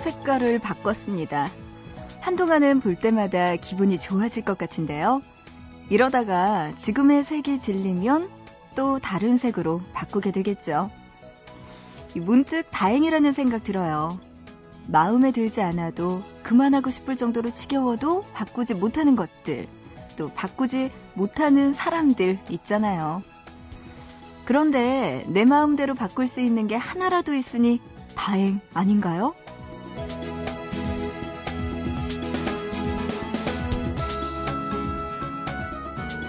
색깔을 바꿨습니다. 한동안은 볼 때마다 기분이 좋아질 것 같은데요. 이러다가 지금의 색이 질리면 또 다른 색으로 바꾸게 되겠죠. 문득 다행이라는 생각 들어요. 마음에 들지 않아도 그만하고 싶을 정도로 지겨워도 바꾸지 못하는 것들, 또 바꾸지 못하는 사람들 있잖아요. 그런데 내 마음대로 바꿀 수 있는 게 하나라도 있으니 다행 아닌가요?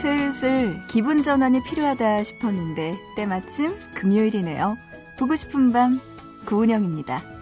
슬슬 기분 전환이 필요하다 싶었는데 때마침 금요일이네요. 보고 싶은 밤 구은영입니다.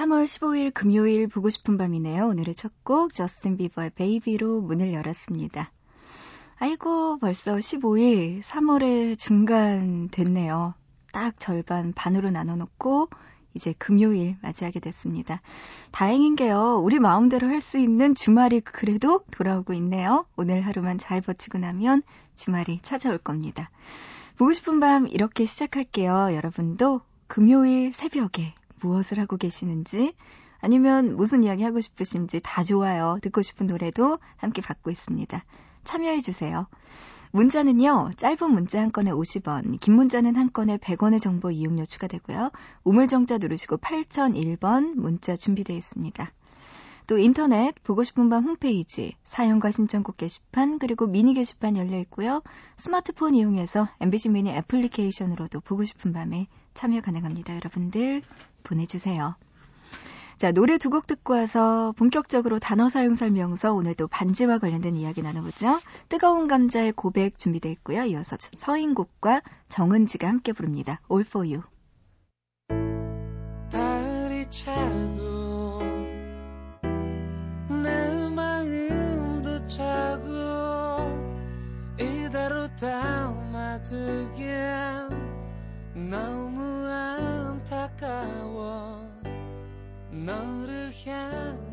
3월 15일 금요일 보고 싶은 밤이네요. 오늘의 첫 곡 저스틴 비버의 베이비로 문을 열었습니다. 아이고 벌써 15일 3월의 중간 됐네요. 딱 절반 반으로 나눠놓고 이제 금요일 맞이하게 됐습니다. 다행인 게요. 우리 마음대로 할 수 있는 주말이 그래도 돌아오고 있네요. 오늘 하루만 잘 버티고 나면 주말이 찾아올 겁니다. 보고 싶은 밤 이렇게 시작할게요. 여러분도 금요일 새벽에 무엇을 하고 계시는지 아니면 무슨 이야기 하고 싶으신지 다 좋아요. 듣고 싶은 노래도 함께 받고 있습니다. 참여해 주세요. 문자는요, 짧은 문자 한 건에 50원, 긴 문자는 한 건에 100원의 정보 이용료 추가되고요. 우물정자 누르시고 8001번 문자 준비되어 있습니다. 또 인터넷 보고 싶은 밤 홈페이지 사연과 신청곡 게시판 그리고 미니 게시판 열려 있고요. 스마트폰 이용해서 MBC 미니 애플리케이션으로도 보고 싶은 밤에 참여 가능합니다. 여러분들 보내주세요. 자, 노래 두 곡 듣고 와서 본격적으로 단어 사용 설명서 오늘도 반지와 관련된 이야기 나눠보죠. 뜨거운 감자의 고백 준비되어 있고요. 이어서 서인국과 정은지가 함께 부릅니다. All for you. 너를 향해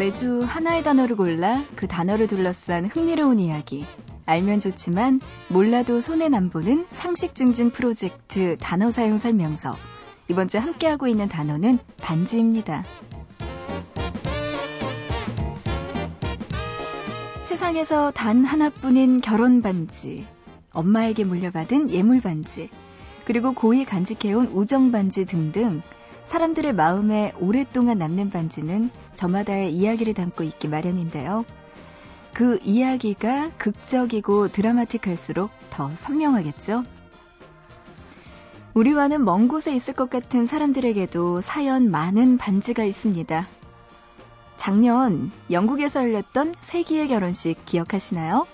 매주 하나의 단어를 골라 그 단어를 둘러싼 흥미로운 이야기. 알면 좋지만 몰라도 손에 남 보는 상식 증진 프로젝트 단어 사용 설명서. 이번 주 함께하고 있는 단어는 반지입니다. 세상에서 단 하나뿐인 결혼 반지, 엄마에게 물려받은 예물 반지, 그리고 고이 간직해온 우정 반지 등등 사람들의 마음에 오랫동안 남는 반지는 저마다의 이야기를 담고 있기 마련인데요. 그 이야기가 극적이고 드라마틱할수록 더 선명하겠죠? 우리와는 먼 곳에 있을 것 같은 사람들에게도 사연 많은 반지가 있습니다. 작년 영국에서 열렸던 세기의 결혼식 기억하시나요?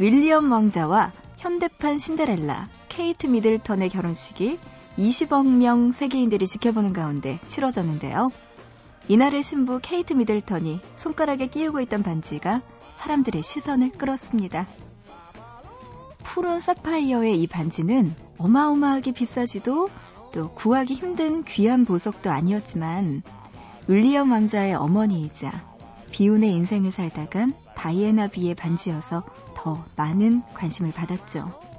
윌리엄 왕자와 현대판 신데렐라 케이트 미들턴의 결혼식이 20억 명 세계인들이 지켜보는 가운데 치러졌는데요. 이날의 신부 케이트 미들턴이 손가락에 끼우고 있던 반지가 사람들의 시선을 끌었습니다. 푸른 사파이어의 이 반지는 어마어마하게 비싸지도 또 구하기 힘든 귀한 보석도 아니었지만 윌리엄 왕자의 어머니이자 비운의 인생을 살다간 다이애나 비의 반지여서 더 많은 관심을 받았죠.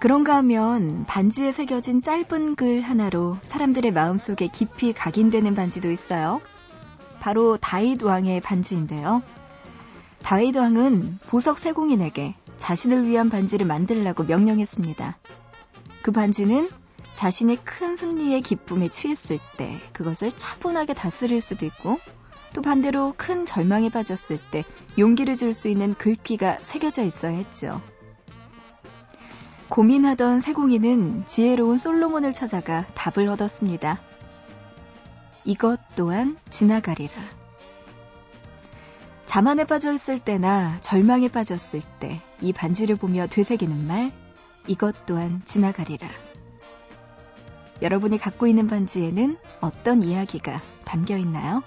그런가 하면 반지에 새겨진 짧은 글 하나로 사람들의 마음속에 깊이 각인되는 반지도 있어요. 바로 다윗 왕의 반지인데요. 다윗 왕은 보석 세공인에게 자신을 위한 반지를 만들라고 명령했습니다. 그 반지는 자신이 큰 승리의 기쁨에 취했을 때 그것을 차분하게 다스릴 수도 있고 또 반대로 큰 절망에 빠졌을 때 용기를 줄 수 있는 글귀가 새겨져 있어야 했죠. 고민하던 세공이는 지혜로운 솔로몬을 찾아가 답을 얻었습니다. 이것 또한 지나가리라. 자만에 빠져 있을 때나 절망에 빠졌을 때 이 반지를 보며 되새기는 말, 이것 또한 지나가리라. 여러분이 갖고 있는 반지에는 어떤 이야기가 담겨 있나요?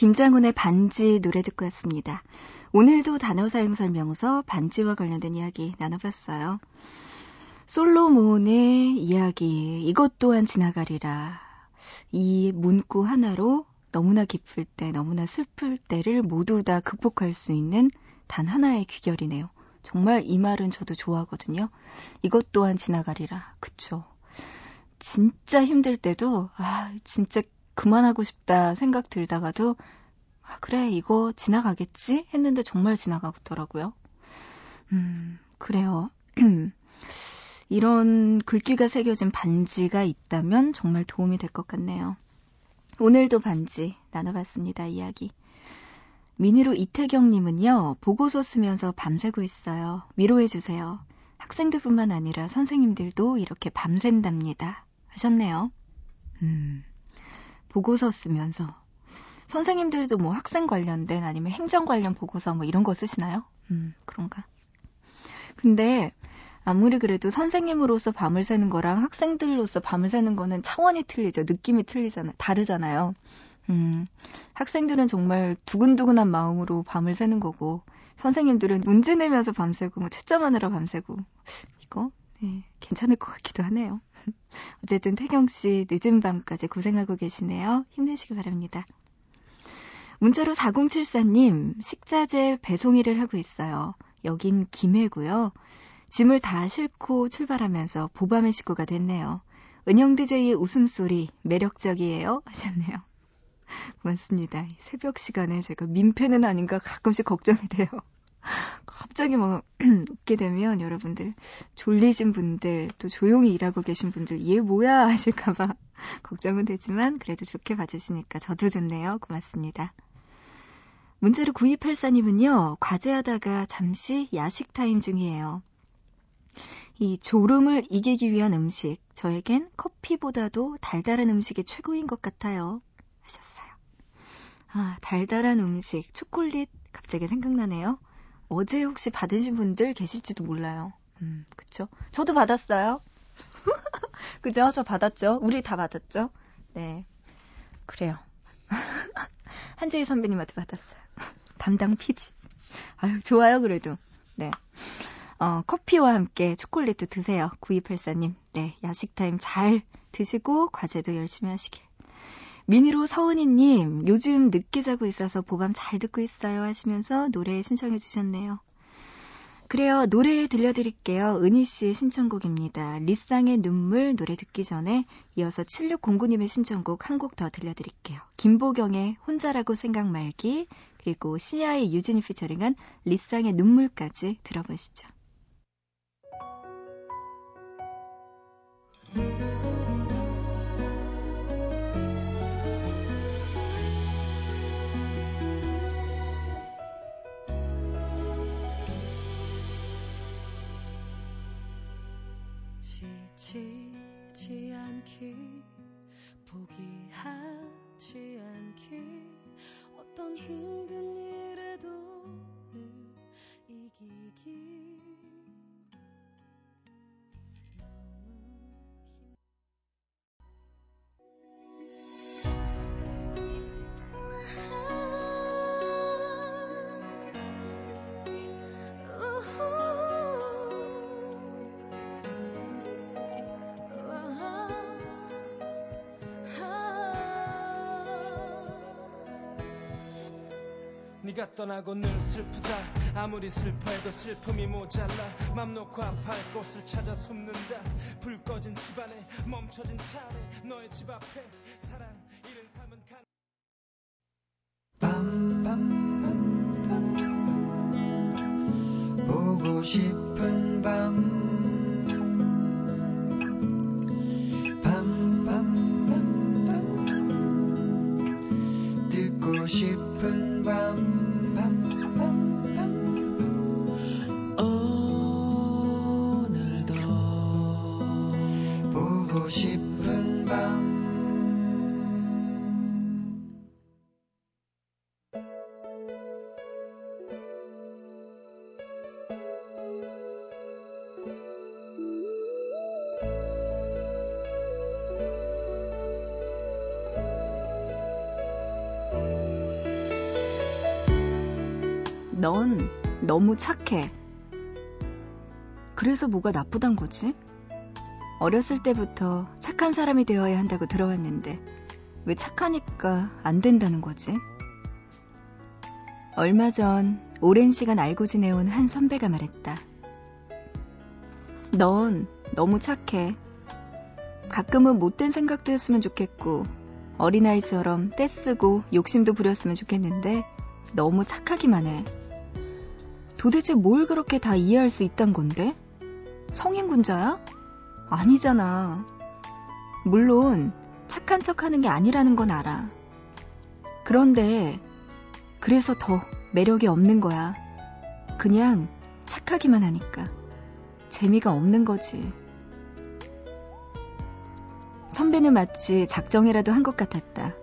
김장훈의 반지 노래 듣고 왔습니다. 오늘도 단어 사용 설명서 반지와 관련된 이야기 나눠봤어요. 솔로몬의 이야기 이것 또한 지나가리라 이 문구 하나로 너무나 기쁠 때, 너무나 슬플 때를 모두 다 극복할 수 있는 단 하나의 귀결이네요. 정말 이 말은 저도 좋아하거든요. 이것 또한 지나가리라. 그쵸. 진짜 힘들 때도, 아, 진짜 그만하고 싶다 생각 들다가도, 아, 그래, 이거 지나가겠지? 했는데 정말 지나가더라고요. 음, 그래요. 이런 글귀가 새겨진 반지가 있다면 정말 도움이 될 것 같네요. 오늘도 반지 나눠봤습니다. 이야기. 미니로 이태경님은요, 보고서 쓰면서 밤새고 있어요. 위로해주세요. 학생들뿐만 아니라 선생님들도 이렇게 밤샌답니다. 하셨네요. 음, 보고서 쓰면서. 선생님들도 뭐 학생 관련된 아니면 행정 관련 보고서 뭐 이런 거 쓰시나요? 음, 그런가. 근데 아무리 그래도 선생님으로서 밤을 새는 거랑 학생들로서 밤을 새는 거는 차원이 틀리죠. 느낌이 틀리잖아요. 다르잖아요. 음, 학생들은 정말 두근두근한 마음으로 밤을 새는 거고, 선생님들은 문제 내면서 밤새고, 뭐 채점하느라 밤새고, 이거, 네, 괜찮을 것 같기도 하네요. 어쨌든 태경 씨 늦은 밤까지 고생하고 계시네요. 힘내시기 바랍니다. 문자로 4074님, 식자재 배송 일을 하고 있어요. 여긴 김해고요. 짐을 다 싣고 출발하면서 보밤의 식구가 됐네요. 은영 DJ의 웃음소리 매력적이에요 하셨네요. 고맙습니다. 새벽 시간에 제가 민폐는 아닌가 가끔씩 걱정이 돼요. 갑자기 뭐 웃게 되면 여러분들 졸리신 분들 또 조용히 일하고 계신 분들 얘 뭐야 하실까봐 걱정은 되지만 그래도 좋게 봐주시니까 저도 좋네요. 고맙습니다. 문자로 9284님은요 과제하다가 잠시 야식 타임 중이에요. 이 졸음을 이기기 위한 음식, 저에겐 커피보다도 달달한 음식이 최고인 것 같아요. 하셨어요. 아, 달달한 음식, 초콜릿 갑자기 생각나네요. 어제 혹시 받으신 분들 계실지도 몰라요. 음, 그쵸? 저도 받았어요. 그죠? 저 받았죠? 우리 다 받았죠? 네. 그래요. 한재희 선배님한테 받았어요. 담당 PD. 아유, 좋아요, 그래도. 네. 어, 커피와 함께 초콜릿도 드세요. 9284님. 네, 야식 타임 잘 드시고 과제도 열심히 하시길. 미니로 서은이님, 요즘 늦게 자고 있어서 보밤 잘 듣고 있어요 하시면서 노래 신청해 주셨네요. 그래요. 노래 들려드릴게요. 은희 씨의 신청곡입니다. 리쌍의 눈물 노래 듣기 전에 이어서 7609님의 신청곡 한 곡 더 들려드릴게요. 김보경의 혼자라고 생각 말기 그리고 시아의 유진이 피처링한 리쌍의 눈물까지 들어보시죠. 네가 떠나고 늘 슬프다. 아무리 슬퍼해도 슬픔이 모자라. 맘 놓고 아파할 곳을 찾아 숨는다. 불 꺼진 집안에 멈춰진 차 안에 너의 집 앞에 사랑 잃은 삶은 간 밤밤 보고 싶은 밤 밤밤밤. 듣고 싶은 넌 너무 착해. 그래서 뭐가 나쁘단 거지? 어렸을 때부터 착한 사람이 되어야 한다고 들어왔는데 왜 착하니까 안 된다는 거지? 얼마 전 오랜 시간 알고 지내온 한 선배가 말했다. 넌 너무 착해. 가끔은 못된 생각도 했으면 좋겠고 어린아이처럼 떼쓰고 욕심도 부렸으면 좋겠는데 너무 착하기만 해. 도대체 뭘 그렇게 다 이해할 수 있단 건데? 성인군자야? 아니잖아. 물론 착한 척 하는 게 아니라는 건 알아. 그런데 그래서 더 매력이 없는 거야. 그냥 착하기만 하니까. 재미가 없는 거지. 선배는 마치 작정이라도 한 것 같았다.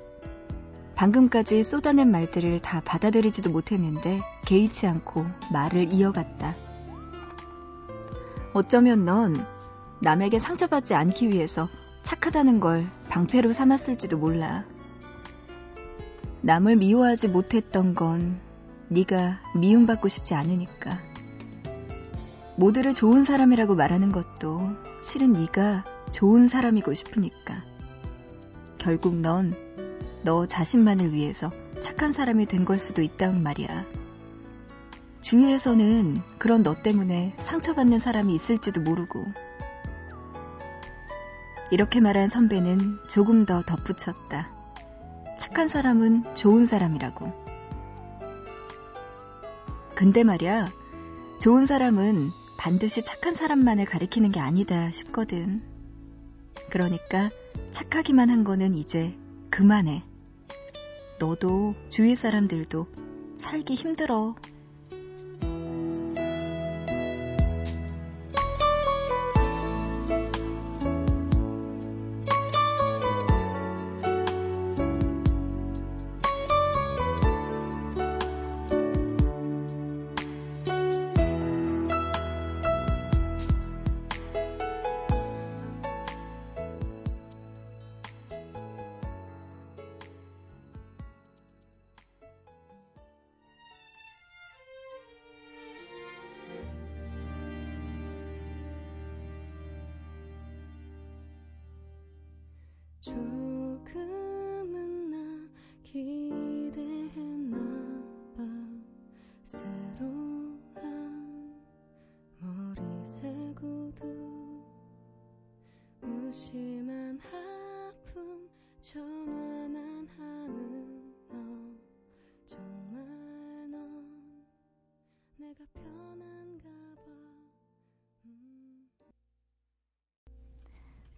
방금까지 쏟아낸 말들을 다 받아들이지도 못했는데 개의치 않고 말을 이어갔다. 어쩌면 넌 남에게 상처받지 않기 위해서 착하다는 걸 방패로 삼았을지도 몰라. 남을 미워하지 못했던 건 네가 미움받고 싶지 않으니까. 모두를 좋은 사람이라고 말하는 것도 실은 네가 좋은 사람이고 싶으니까. 결국 넌 너 자신만을 위해서 착한 사람이 된 걸 수도 있단 말이야. 주위에서는 그런 너 때문에 상처받는 사람이 있을지도 모르고. 이렇게 말한 선배는 조금 더 덧붙였다. 착한 사람은 좋은 사람이라고. 근데 말이야, 좋은 사람은 반드시 착한 사람만을 가리키는 게 아니다 싶거든. 그러니까 착하기만 한 거는 이제 그만해. 너도 주위 사람들도 살기 힘들어. 조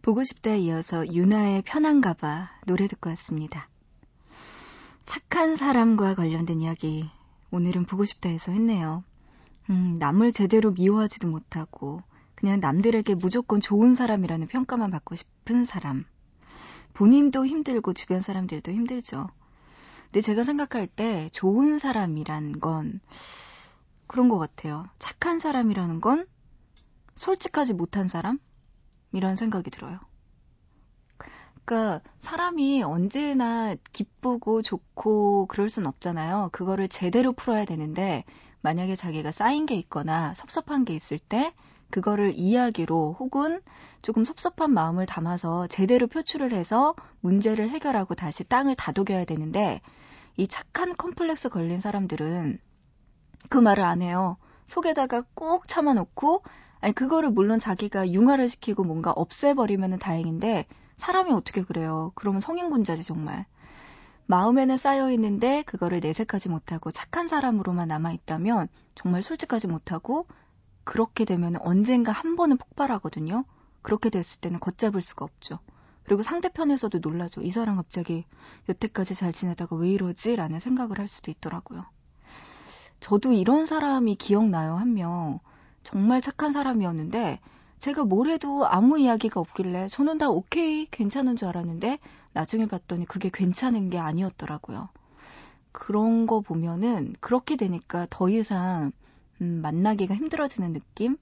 보고 싶다에 이어서 유나의 편한가 봐 노래 듣고 왔습니다. 착한 사람과 관련된 이야기 오늘은 보고 싶다에서 했네요. 음, 남을 제대로 미워하지도 못하고 그냥 남들에게 무조건 좋은 사람이라는 평가만 받고 싶은 사람. 본인도 힘들고 주변 사람들도 힘들죠. 근데 제가 생각할 때 좋은 사람이란 건 그런 것 같아요. 착한 사람이라는 건 솔직하지 못한 사람? 이런 생각이 들어요. 그러니까 사람이 언제나 기쁘고 좋고 그럴 순 없잖아요. 그거를 제대로 풀어야 되는데 만약에 자기가 쌓인 게 있거나 섭섭한 게 있을 때 그거를 이야기로 혹은 조금 섭섭한 마음을 담아서 제대로 표출을 해서 문제를 해결하고 다시 땅을 다독여야 되는데 이 착한 컴플렉스 걸린 사람들은 그 말을 안 해요. 속에다가 꼭 참아놓고 아니 그거를 물론 자기가 융화를 시키고 뭔가 없애버리면 다행인데 사람이 어떻게 그래요. 그러면 성인군자지 정말. 마음에는 쌓여 있는데 그거를 내색하지 못하고 착한 사람으로만 남아 있다면 정말 솔직하지 못하고 그렇게 되면 언젠가 한 번은 폭발하거든요. 그렇게 됐을 때는 걷잡을 수가 없죠. 그리고 상대편에서도 놀라죠. 이 사람 갑자기 여태까지 잘 지내다가 왜 이러지? 라는 생각을 할 수도 있더라고요. 저도 이런 사람이 기억나요, 한 명. 정말 착한 사람이었는데, 제가 뭘 해도 아무 이야기가 없길래 저는 다 오케이, 괜찮은 줄 알았는데, 나중에 봤더니 그게 괜찮은 게 아니었더라고요. 그런 거 보면은, 그렇게 되니까 더 이상, 음, 만나기가 힘들어지는 느낌?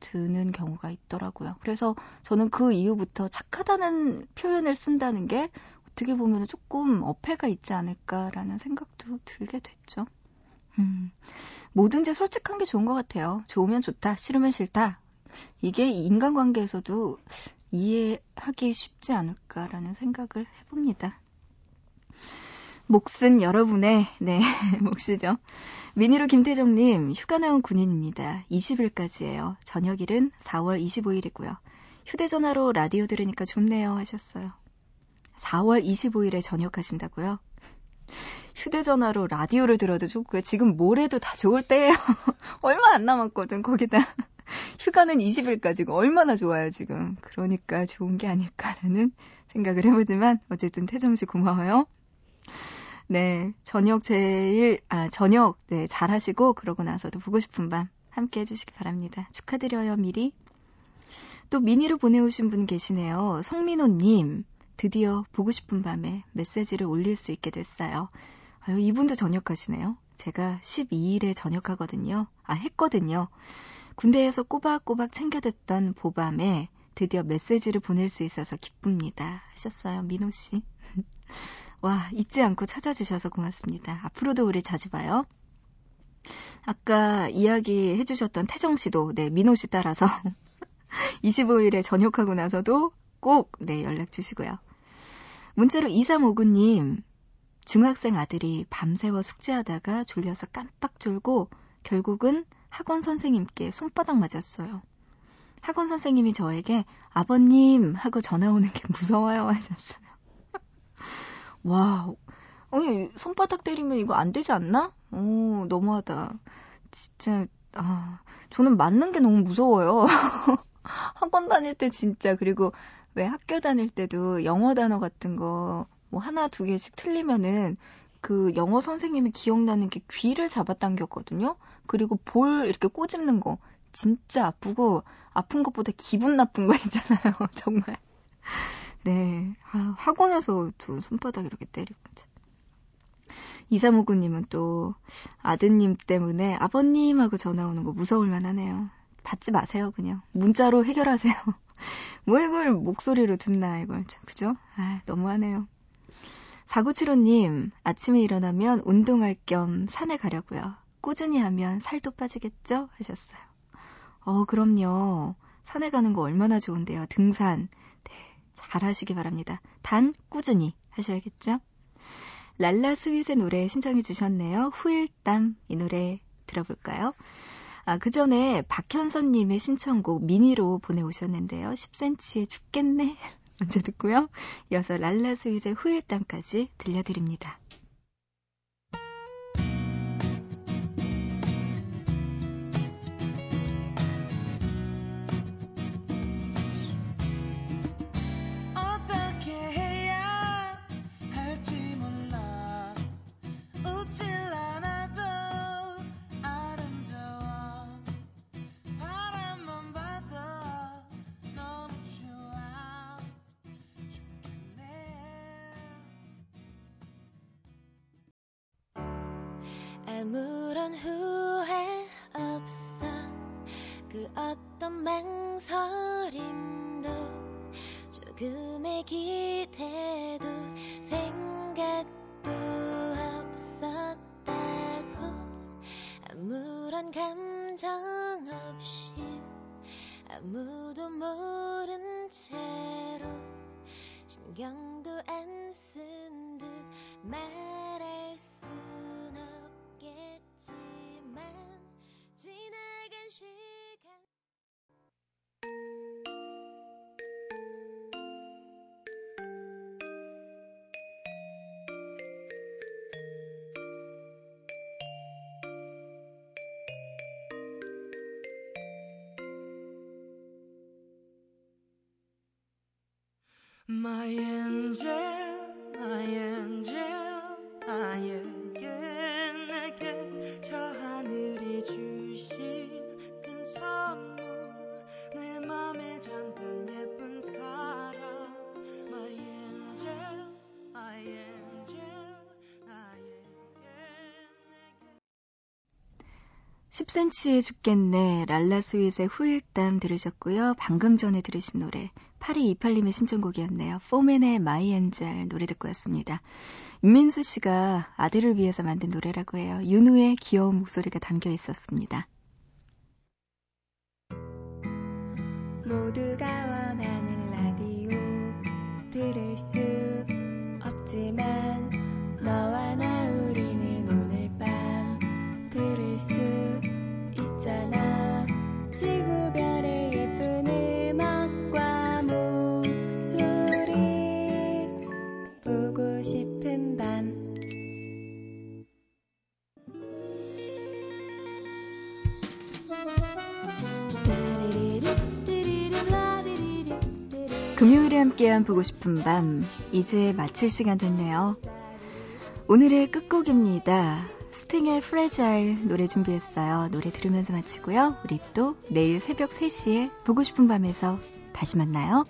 드는 경우가 있더라고요. 그래서 저는 그 이후부터 착하다는 표현을 쓴다는 게 어떻게 보면 조금 어폐가 있지 않을까라는 생각도 들게 됐죠. 음, 뭐든지 솔직한 게 좋은 것 같아요. 좋으면 좋다, 싫으면 싫다. 이게 인간관계에서도 이해하기 쉽지 않을까라는 생각을 해봅니다. 몫은 여러분의, 네, 몫이죠. 미니로 김태정님, 휴가 나온 군인입니다. 20일까지예요. 저녁 일은 4월 25일이고요. 휴대전화로 라디오 들으니까 좋네요 하셨어요. 4월 25일에 전역하신다고요? 휴대전화로 라디오를 들어도 좋고요. 지금 뭘 해도 다 좋을 때예요. 얼마 안 남았거든, 거기다. 휴가는 20일까지고 얼마나 좋아요, 지금. 그러니까 좋은 게 아닐까라는 생각을 해보지만, 어쨌든 태정 씨 고마워요. 네, 저녁 제일, 아, 저녁, 네, 잘 하시고, 그러고 나서도 보고 싶은 밤 함께 해주시기 바랍니다. 축하드려요, 미리. 또 미니로 보내오신 분 계시네요. 성민호님, 드디어 보고 싶은 밤에 메시지를 올릴 수 있게 됐어요. 아유, 이분도 전역하시네요. 제가 12일에 전역하거든요. 아, 했거든요. 군대에서 꼬박꼬박 챙겨 듣던 보밤에 드디어 메시지를 보낼 수 있어서 기쁩니다. 하셨어요, 민호 씨. 와, 잊지 않고 찾아주셔서 고맙습니다. 앞으로도 우리 자주 봐요. 아까 이야기 해주셨던 태정 씨도, 네, 민호 씨 따라서 25일에 전역하고 나서도 꼭, 네, 연락 주시고요. 문자로 2359님, 중학생 아들이 밤새워 숙제하다가 졸려서 깜빡 졸고 결국은 학원 선생님께 손바닥 맞았어요. 학원 선생님이 저에게 아버님 하고 전화 오는 게 무서워요 하셨어요. 와, 아니 손바닥 때리면 이거 안 되지 않나? 오, 너무하다. 진짜 아, 저는 맞는 게 너무 무서워요. 학원 다닐 때 진짜 그리고 왜 학교 다닐 때도 영어 단어 같은 거 뭐 하나 두 개씩 틀리면은 그 영어 선생님이 기억나는 게 귀를 잡아당겼거든요. 그리고 볼 이렇게 꼬집는 거 진짜 아프고 아픈 것보다 기분 나쁜 거 있잖아요. 정말. 네. 아, 학원에서 두 손바닥 이렇게 때리고. 이사무구님은 또 아드님 때문에 아버님하고 전화 오는 거 무서울만 하네요. 받지 마세요, 그냥. 문자로 해결하세요. 뭐 이걸 목소리로 듣나, 이걸. 그죠? 아, 너무하네요. 4975님, 아침에 일어나면 운동할 겸 산에 가려고요. 꾸준히 하면 살도 빠지겠죠? 하셨어요. 어, 그럼요. 산에 가는 거 얼마나 좋은데요. 등산. 네, 잘 하시기 바랍니다. 단, 꾸준히 하셔야겠죠? 랄라 스윗의 노래 신청해 주셨네요. 후일담. 이 노래 들어볼까요? 아, 그 전에 박현선님의 신청곡 미니로 보내오셨는데요. 10cm에 죽겠네. 먼저 듣고요. 이어서 랄라 스위즈의 후일담까지 들려드립니다. 망설임도 조금의 기대도 생각도 없었다고 아무런 감정 없이 아무도 모른 채로 신경도 안 쓴 듯 말 My angel, my angel, 나에게 내게 저 하늘이 주신 큰 선물. 내 맘에 잠든 예쁜 사랑. My angel, my angel, 나에게 내게. 10cm에 죽겠네 랄라 스윗의 후일담 들으셨고요. 방금 전에 들으신 노래 8228님의 신청곡이었네요. 포맨의 My Angel 노래 듣고 왔습니다. 윤민수 씨가 아들을 위해서 만든 노래라고 해요. 윤후의 귀여운 목소리가 담겨 있었습니다. 모두가 원하는 라디오 들을 수 없지만 너와 나 우리는 오늘 밤 들을 수 함께한 보고 싶은 밤 이제 마칠 시간 됐네요. 오늘의 끝곡입니다. 스팅의 Fragile 노래 준비했어요. 노래 들으면서 마치고요. 우리 또 내일 새벽 3시에 보고 싶은 밤에서 다시 만나요.